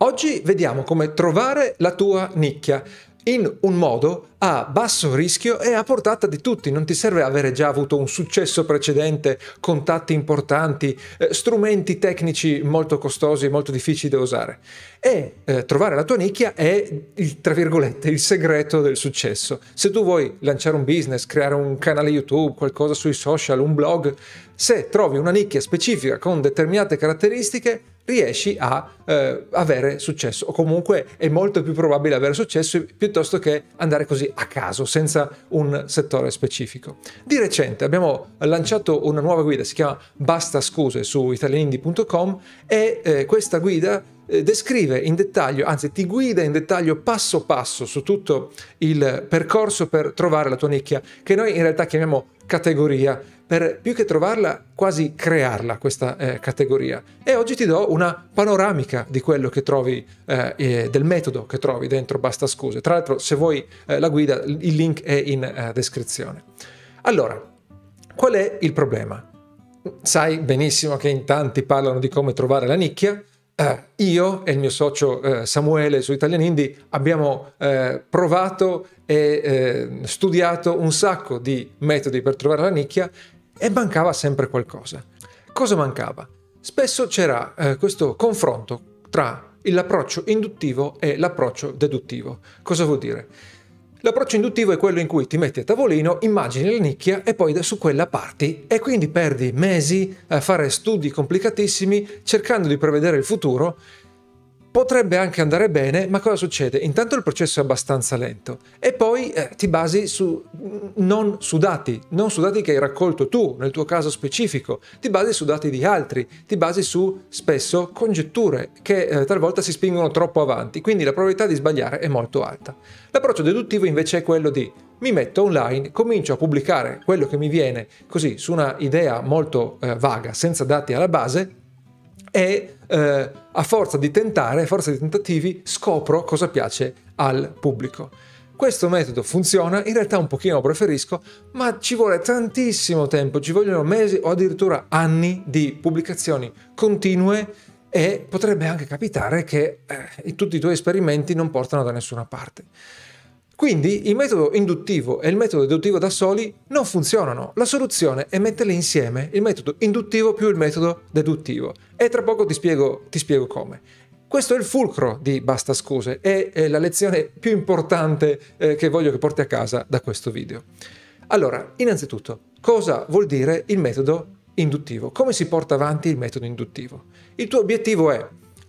Oggi vediamo come trovare la tua nicchia in un modo a basso rischio e a portata di tutti. Non ti serve avere già avuto un successo precedente, contatti importanti, eh, strumenti tecnici molto costosi, molto difficili da usare. E eh, trovare la tua nicchia è il, tra virgolette, il segreto del successo. Se tu vuoi lanciare un business, creare un canale YouTube, qualcosa sui social, un blog, se trovi una nicchia specifica con determinate caratteristiche, riesci a eh, avere successo o comunque è molto più probabile avere successo piuttosto che andare così a caso senza un settore specifico. Di recente abbiamo lanciato una nuova guida, si chiama Basta scuse su italianindi.com e eh, questa guida descrive in dettaglio, anzi ti guida in dettaglio passo passo su tutto il percorso per trovare la tua nicchia, che noi in realtà chiamiamo categoria per più che trovarla, quasi crearla questa eh, categoria. E oggi ti do una panoramica di quello che trovi, eh, eh, del metodo che trovi dentro Basta Scuse. Tra l'altro, se vuoi eh, la guida, il link è in eh, descrizione. Allora, qual è il problema? Sai benissimo che in tanti parlano di come trovare la nicchia, eh, io e il mio socio eh, Samuele su Italian Indie abbiamo eh, provato e eh, studiato un sacco di metodi per trovare la nicchia e mancava sempre qualcosa. Cosa mancava? Spesso c'era eh, questo confronto tra l'approccio induttivo e l'approccio deduttivo. Cosa vuol dire? L'approccio induttivo è quello in cui ti metti a tavolino, immagini la nicchia e poi su quella parti. E quindi perdi mesi a fare studi complicatissimi cercando di prevedere il futuro Potrebbe anche andare bene, ma cosa succede? Intanto il processo è abbastanza lento e poi eh, ti basi su, non su dati, non su dati che hai raccolto tu, nel tuo caso specifico, ti basi su dati di altri, ti basi su spesso congetture che eh, talvolta si spingono troppo avanti, quindi la probabilità di sbagliare è molto alta. L'approccio deduttivo invece è quello di mi metto online, comincio a pubblicare quello che mi viene così su una idea molto eh, vaga, senza dati alla base e eh, a forza di tentare, a forza di tentativi, scopro cosa piace al pubblico. Questo metodo funziona, in realtà un pochino lo preferisco, ma ci vuole tantissimo tempo, ci vogliono mesi o addirittura anni di pubblicazioni continue e potrebbe anche capitare che eh, tutti i tuoi esperimenti non portano da nessuna parte. Quindi il metodo induttivo e il metodo deduttivo da soli non funzionano. La soluzione è metterli insieme, il metodo induttivo più il metodo deduttivo. E tra poco ti spiego, ti spiego come. Questo è il fulcro di Basta Scuse, è, la lezione più importante eh, che voglio che porti a casa da questo video. Allora, innanzitutto, cosa vuol dire il metodo induttivo? Come si porta avanti il metodo induttivo? Il tuo obiettivo è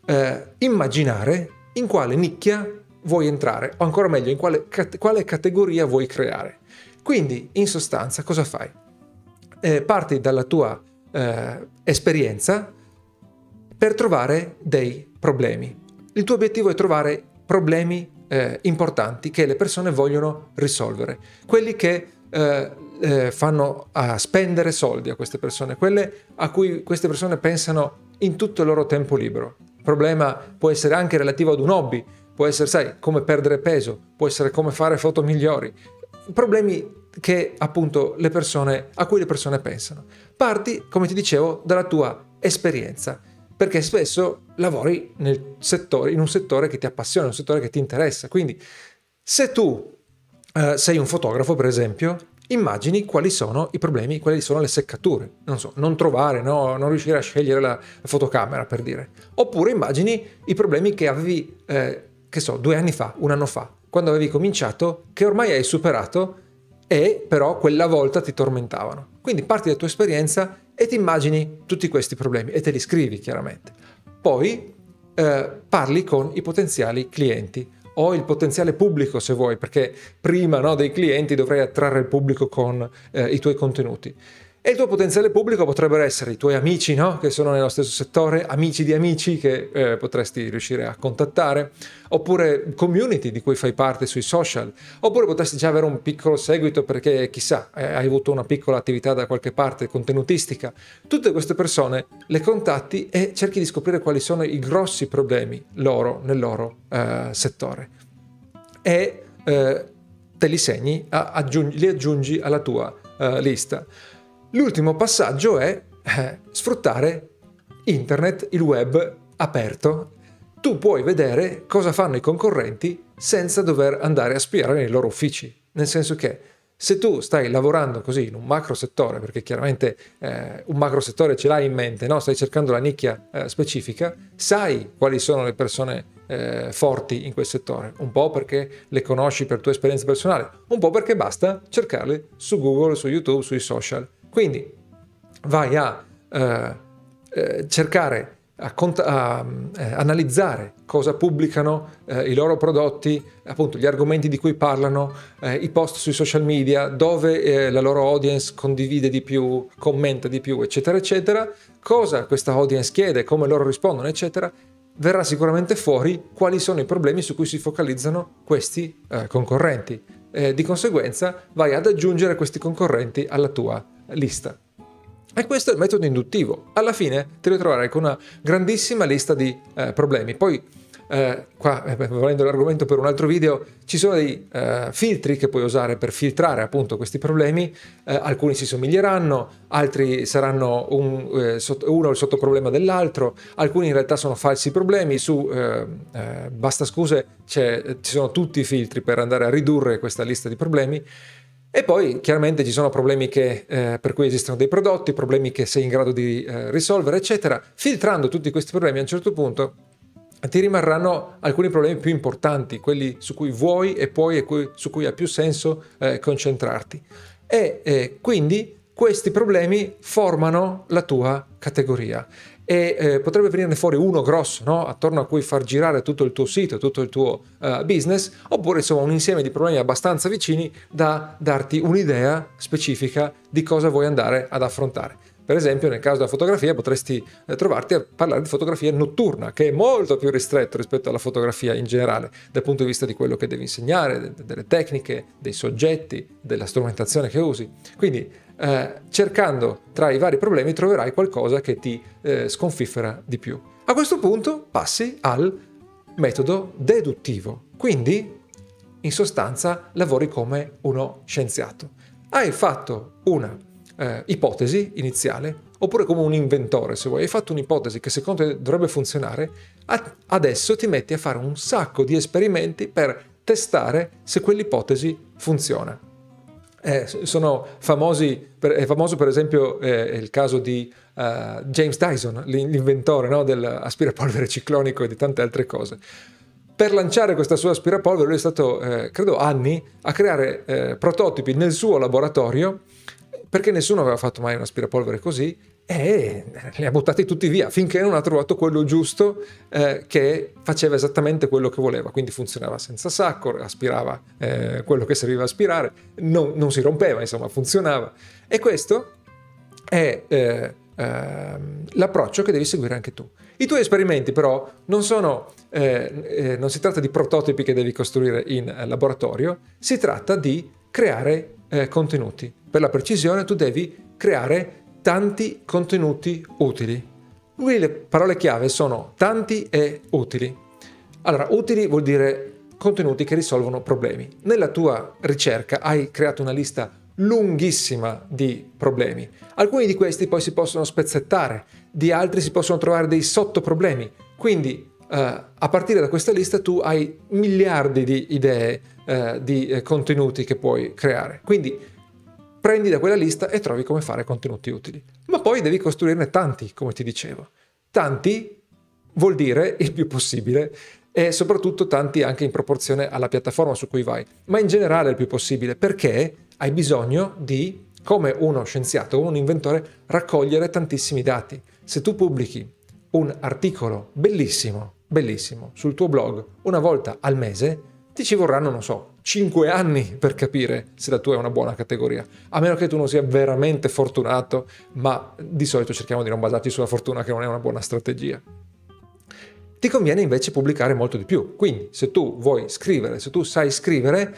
eh, immaginare in quale nicchia vuoi entrare, o ancora meglio, in quale, quale categoria vuoi creare. Quindi, in sostanza, cosa fai? Eh, parti dalla tua eh, esperienza per trovare dei problemi. Il tuo obiettivo è trovare problemi eh, importanti che le persone vogliono risolvere, quelli che eh, eh, fanno a spendere soldi a queste persone, quelle a cui queste persone pensano in tutto il loro tempo libero. Il problema può essere anche relativo ad un hobby, può essere, sai, come perdere peso, può essere come fare foto migliori, problemi che appunto le persone, a cui le persone pensano. Parti, come ti dicevo, dalla tua esperienza, perché spesso lavori nel settore, in un settore che ti appassiona, un settore che ti interessa. Quindi se tu eh, sei un fotografo, per esempio, immagini quali sono i problemi, quali sono le seccature. Non so, non trovare, no? non riuscire a scegliere la fotocamera, per dire. Oppure immagini i problemi che avevi eh, che so, due anni fa, un anno fa, quando avevi cominciato, che ormai hai superato e però quella volta ti tormentavano. Quindi parti dalla tua esperienza e ti immagini tutti questi problemi e te li scrivi chiaramente. Poi eh, parli con i potenziali clienti o il potenziale pubblico se vuoi, perché prima no, dei clienti dovrai attrarre il pubblico con eh, i tuoi contenuti. E il tuo potenziale pubblico potrebbero essere i tuoi amici, no? che sono nello stesso settore, amici di amici che eh, potresti riuscire a contattare, oppure community di cui fai parte sui social, oppure potresti già avere un piccolo seguito perché chissà, eh, hai avuto una piccola attività da qualche parte contenutistica. Tutte queste persone le contatti e cerchi di scoprire quali sono i grossi problemi loro nel loro eh, settore. E eh, te li segni, aggiungi, li aggiungi alla tua eh, lista. L'ultimo passaggio è eh, sfruttare internet, il web aperto, tu puoi vedere cosa fanno i concorrenti senza dover andare a spiare nei loro uffici. Nel senso che se tu stai lavorando così in un macro settore, perché chiaramente eh, un macro settore ce l'hai in mente, no? stai cercando la nicchia eh, specifica, sai quali sono le persone eh, forti in quel settore, un po' perché le conosci per tua esperienza personale, un po' perché basta cercarle su Google, su YouTube, sui social. Quindi vai a eh, eh, cercare a, cont- a eh, analizzare cosa pubblicano eh, i loro prodotti, appunto gli argomenti di cui parlano, eh, i post sui social media, dove eh, la loro audience condivide di più, commenta di più, eccetera, eccetera, cosa questa audience chiede, come loro rispondono, eccetera, verrà sicuramente fuori quali sono i problemi su cui si focalizzano questi concorrenti. di conseguenza vai ad aggiungere questi concorrenti alla tua lista. E questo è il metodo induttivo. Alla fine ti ritroverai con una grandissima lista di eh, problemi. Poi, eh, qua, eh, volendo l'argomento per un altro video, ci sono dei eh, filtri che puoi usare per filtrare appunto questi problemi. Eh, alcuni si somiglieranno, altri saranno un, sotto, uno il sottoproblema dell'altro, alcuni in realtà sono falsi problemi. Su Basta Scuse ci sono tutti i filtri per andare a ridurre questa lista di problemi. E poi chiaramente ci sono problemi che, eh, per cui esistono dei prodotti, problemi che sei in grado di eh, risolvere, eccetera. Filtrando tutti questi problemi a un certo punto ti rimarranno alcuni problemi più importanti, quelli su cui vuoi e puoi e cui, su cui ha più senso eh, concentrarti. E eh, quindi questi problemi formano la tua categoria e eh, potrebbe venirne fuori uno grosso, no? attorno a cui far girare tutto il tuo sito, tutto il tuo uh, business, oppure insomma un insieme di problemi abbastanza vicini da darti un'idea specifica di cosa vuoi andare ad affrontare. Per esempio, nel caso della fotografia potresti eh, trovarti a parlare di fotografia notturna, che è molto più ristretto rispetto alla fotografia in generale, dal punto di vista di quello che devi insegnare, delle tecniche, dei soggetti, della strumentazione che usi. Quindi eh, cercando tra i vari problemi troverai qualcosa che ti eh, sconfiffera di più. A questo punto passi al metodo deduttivo, quindi in sostanza lavori come uno scienziato. Hai fatto una eh, ipotesi iniziale, oppure come un inventore, se vuoi, hai fatto un'ipotesi che secondo te dovrebbe funzionare, adesso ti metti a fare un sacco di esperimenti per testare se quell'ipotesi funziona. Eh, per, è famoso per esempio eh, il caso di uh, James Dyson, l'inventore no, dell'aspirapolvere ciclonico e di tante altre cose. Per lanciare questa sua aspirapolvere lui è stato, eh, credo, anni a creare eh, prototipi nel suo laboratorio perché nessuno aveva fatto mai un aspirapolvere così e li ha buttati tutti via finché non ha trovato quello giusto eh, che faceva esattamente quello che voleva. Quindi funzionava senza sacco, aspirava eh, quello che serviva aspirare, non, non, si rompeva, insomma, funzionava. E questo è eh, ehm, l'approccio che devi seguire anche tu. I tuoi esperimenti però non sono, eh, eh, non si tratta di prototipi che devi costruire in laboratorio, si tratta di creare eh, contenuti. Per la precisione tu devi creare tanti contenuti utili. Qui le parole chiave sono tanti e utili. Allora, utili vuol dire contenuti che risolvono problemi. Nella tua ricerca hai creato una lista lunghissima di problemi. Alcuni di questi poi si possono spezzettare, di altri si possono trovare dei sottoproblemi. Quindi Uh, a partire da questa lista tu hai miliardi di idee, uh, di uh, contenuti che puoi creare. Quindi prendi da quella lista e trovi come fare contenuti utili. Ma poi devi costruirne tanti, come ti dicevo. Tanti vuol dire il più possibile e soprattutto tanti anche in proporzione alla piattaforma su cui vai, ma in generale il più possibile perché hai bisogno di, come uno scienziato, come un inventore, raccogliere tantissimi dati. Se tu pubblichi un articolo bellissimo, bellissimo, sul tuo blog una volta al mese, ti ci vorranno, non so, 5 anni per capire se la tua è una buona categoria, a meno che tu non sia veramente fortunato, ma di solito cerchiamo di non basarci sulla fortuna che non è una buona strategia. Ti conviene invece pubblicare molto di più, quindi se tu vuoi scrivere, se tu sai scrivere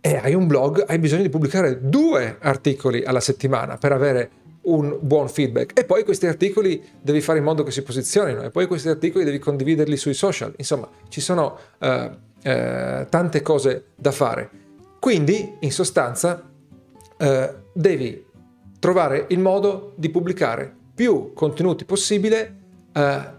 e hai un blog, hai bisogno di pubblicare due articoli alla settimana per avere un buon feedback e poi questi articoli devi fare in modo che si posizionino e poi questi articoli devi condividerli sui social. Insomma, ci sono uh, eh, tante cose da fare. Quindi, in sostanza, eh, devi trovare il modo di pubblicare più contenuti possibile eh,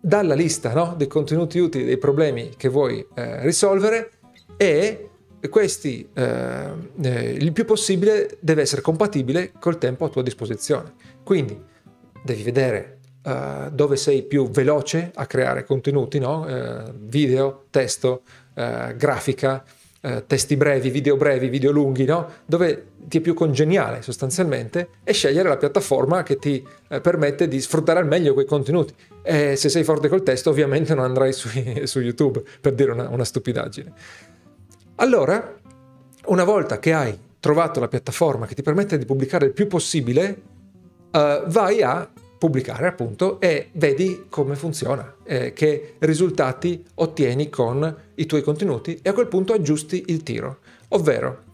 dalla lista no, dei contenuti utili, dei problemi che vuoi eh, risolvere e questi eh, eh, il più possibile deve essere compatibile col tempo a tua disposizione. Quindi devi vedere uh, dove sei più veloce a creare contenuti, no? uh, video, testo, uh, grafica, testi brevi, video brevi, video lunghi, no? dove ti è più congeniale sostanzialmente e scegliere la piattaforma che ti permette di sfruttare al meglio quei contenuti. E se sei forte col testo ovviamente non andrai su, su YouTube per dire una, una stupidaggine. Allora, una volta che hai trovato la piattaforma che ti permette di pubblicare il più possibile, uh, vai a pubblicare appunto e vedi come funziona, eh, che risultati ottieni con i tuoi contenuti e a quel punto aggiusti il tiro. Ovvero,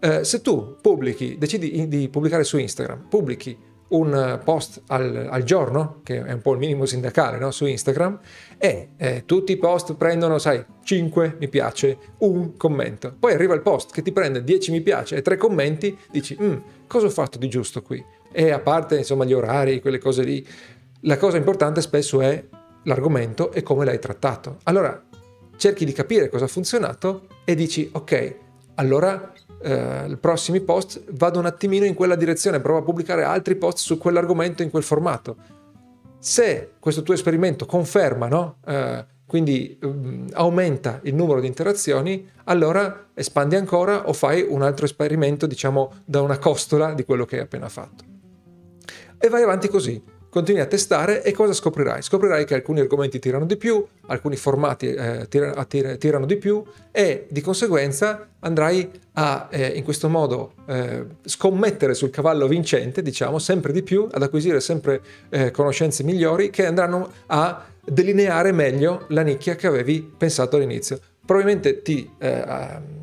eh, se tu pubblichi, decidi di pubblicare su Instagram, pubblichi un post al, al, giorno, che è un po' il minimo sindacale no? su Instagram, e eh, tutti i post prendono, sai, 5 mi piace, un commento. Poi arriva il post che ti prende 10 mi piace e 3 commenti, dici, mm, cosa ho fatto di giusto qui? E a parte insomma gli orari, quelle cose lì, la cosa importante spesso è l'argomento e come l'hai trattato. Allora cerchi di capire cosa ha funzionato e dici ok, allora eh, i prossimi post vado un attimino in quella direzione, provo a pubblicare altri post su quell'argomento in quel formato. Se questo tuo esperimento conferma, no? eh, quindi um, aumenta il numero di interazioni, allora espandi ancora o fai un altro esperimento, diciamo, da una costola di quello che hai appena fatto e vai avanti così. Continui a testare e cosa scoprirai? Scoprirai che alcuni argomenti tirano di più, alcuni formati eh, tirano, tirano, di più e di conseguenza andrai a eh, in questo modo eh, scommettere sul cavallo vincente, diciamo, sempre di più, ad acquisire sempre eh, conoscenze migliori che andranno a delineare meglio la nicchia che avevi pensato all'inizio. Probabilmente ti eh,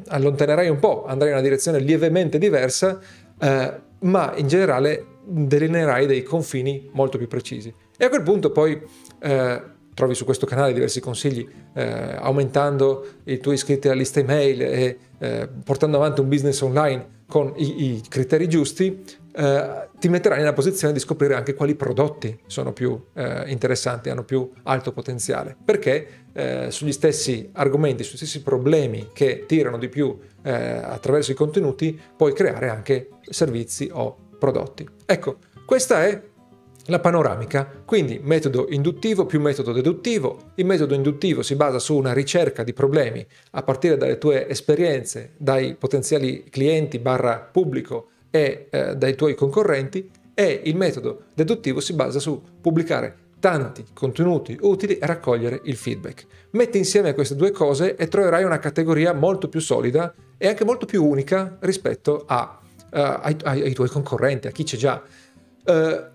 allontanerai un po', andrai in una direzione lievemente diversa, eh, ma in generale delineerai dei confini molto più precisi. E a quel punto poi eh, trovi su questo canale diversi consigli, eh, aumentando i tuoi iscritti alla lista email e eh, portando avanti un business online con i, i criteri giusti, eh, ti metterai nella posizione di scoprire anche quali prodotti sono più eh, interessanti, hanno più alto potenziale, perché eh, sugli stessi argomenti, sugli stessi problemi che tirano di più attraverso i contenuti, puoi creare anche servizi o prodotti. Ecco, questa è la panoramica, quindi metodo induttivo più metodo deduttivo. Il metodo induttivo si basa su una ricerca di problemi a partire dalle tue esperienze, dai potenziali clienti barra pubblico e eh, dai tuoi concorrenti e il metodo deduttivo si basa su pubblicare tanti contenuti utili e raccogliere il feedback. Metti insieme queste due cose e troverai una categoria molto più solida e anche molto più unica rispetto a ai, ai, ai, tuoi concorrenti, a chi c'è già. Uh,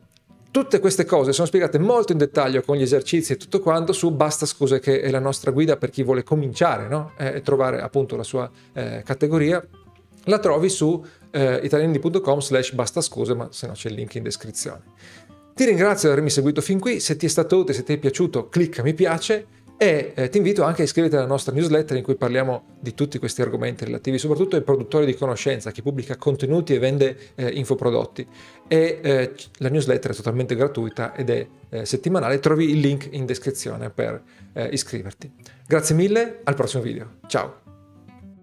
tutte queste cose sono spiegate molto in dettaglio con gli esercizi e tutto quanto su Basta Scuse, che è la nostra guida per chi vuole cominciare no? e trovare appunto la sua eh, categoria. La trovi su eh, italiani.com slash basta scuse, ma se no c'è il link in descrizione. Ti ringrazio di avermi seguito fin qui, se ti è stato utile, se ti è piaciuto, clicca mi piace e eh, ti invito anche a iscriverti alla nostra newsletter in cui parliamo di tutti questi argomenti relativi soprattutto ai produttori di conoscenza, chi pubblica contenuti e vende eh, infoprodotti. E eh, la newsletter è totalmente gratuita ed è eh, settimanale, trovi il link in descrizione per eh, iscriverti. Grazie mille, al prossimo video. Ciao!